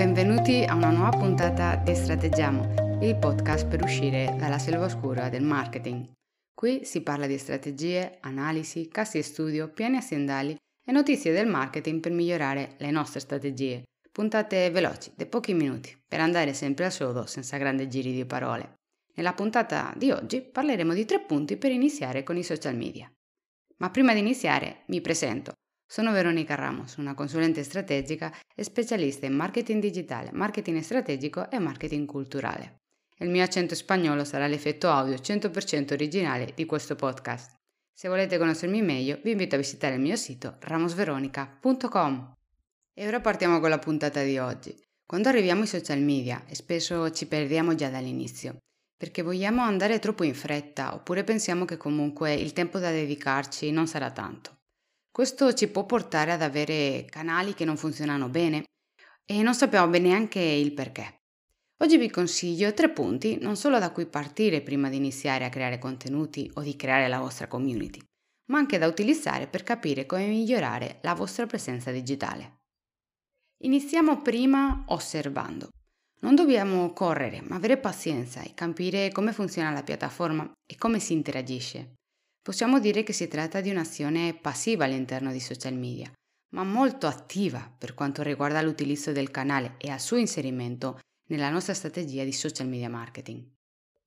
benvenuti a una nuova puntata di Strategiamo, il podcast per uscire dalla selva oscura del marketing. Qui si parla di strategie, analisi, casi di studio, piani aziendali e notizie del marketing per migliorare le nostre strategie. Puntate veloci, di pochi minuti, per andare sempre al sodo senza grandi giri di parole. Nella puntata di oggi parleremo di tre punti per iniziare con i social media. Ma prima di iniziare mi presento. Sono Veronica Ramos, una consulente strategica e specialista in marketing digitale, marketing strategico e marketing culturale. Il mio accento spagnolo sarà l'effetto audio 100% originale di questo podcast. Se volete conoscermi meglio, vi invito a visitare il mio sito ramosveronica.com. E ora partiamo con la puntata di oggi. Quando arriviamo ai social media, spesso ci perdiamo già dall'inizio, perché vogliamo andare troppo in fretta oppure pensiamo che comunque il tempo da dedicarci non sarà tanto. Questo ci può portare ad avere canali che non funzionano bene e non sappiamo bene neanche il perché. Oggi vi consiglio tre punti non solo da cui partire prima di iniziare a creare contenuti o di creare la vostra community, ma anche da utilizzare per capire come migliorare la vostra presenza digitale. Iniziamo prima osservando. Non dobbiamo correre, ma avere pazienza e capire come funziona la piattaforma e come si interagisce. Possiamo dire che si tratta di un'azione passiva all'interno di social media, ma molto attiva per quanto riguarda l'utilizzo del canale e al suo inserimento nella nostra strategia di social media marketing.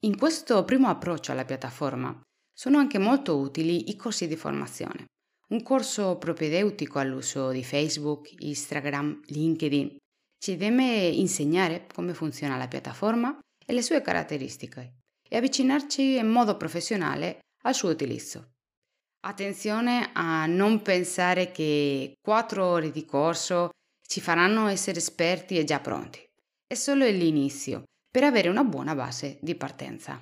In questo primo approccio alla piattaforma sono anche molto utili i corsi di formazione. Un corso propedeutico all'uso di Facebook, Instagram, LinkedIn ci deve insegnare come funziona la piattaforma e le sue caratteristiche e avvicinarci in modo professionale al suo utilizzo. Attenzione a non pensare che quattro ore di corso ci faranno essere esperti e già pronti. È solo l'inizio per avere una buona base di partenza.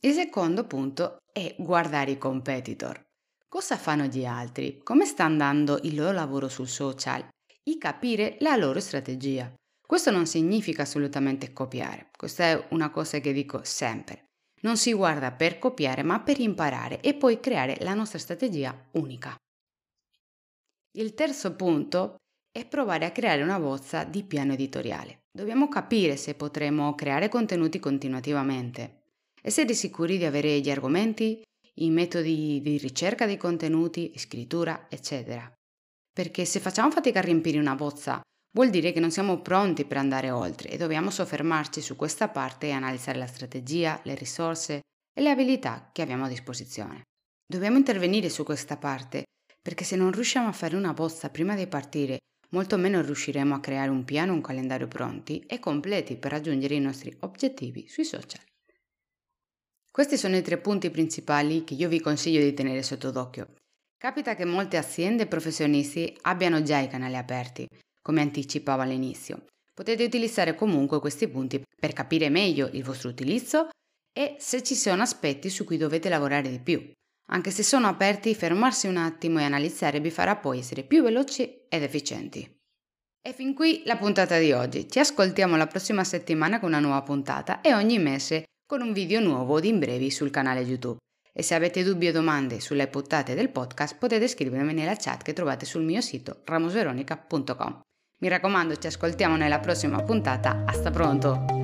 Il secondo punto è guardare i competitor. Cosa fanno gli altri? Come sta andando il loro lavoro sul social? E capire la loro strategia. Questo non significa assolutamente copiare, questa è una cosa che dico sempre. Non si guarda per copiare ma per imparare e poi creare la nostra strategia unica. Il terzo punto è provare a creare una bozza di piano editoriale. Dobbiamo capire se potremo creare contenuti continuativamente, essere sicuri di avere gli argomenti, i metodi di ricerca dei contenuti, scrittura, eccetera. Perché se facciamo fatica a riempire una bozza vuol dire che non siamo pronti per andare oltre e dobbiamo soffermarci su questa parte e analizzare la strategia, le risorse e le abilità che abbiamo a disposizione. Dobbiamo intervenire su questa parte perché se non riusciamo a fare una bozza prima di partire, molto meno riusciremo a creare un piano un calendario pronti e completi per raggiungere i nostri obiettivi sui social. Questi sono i tre punti principali che io vi consiglio di tenere sotto d'occhio. Capita che molte aziende e professionisti abbiano già i canali aperti, come anticipavo all'inizio. Potete utilizzare comunque questi punti per capire meglio il vostro utilizzo e se ci sono aspetti su cui dovete lavorare di più. Anche se sono aperti, fermarsi un attimo e analizzare vi farà poi essere più veloci ed efficienti. E fin qui la puntata di oggi. Ci ascoltiamo la prossima settimana con una nuova puntata e ogni mese con un video nuovo di in brevi sul canale YouTube. E se avete dubbi o domande sulle puntate del podcast potete scrivermi nella chat che trovate sul mio sito ramosveronica.com. Mi raccomando, ci ascoltiamo nella prossima puntata. Hasta pronto!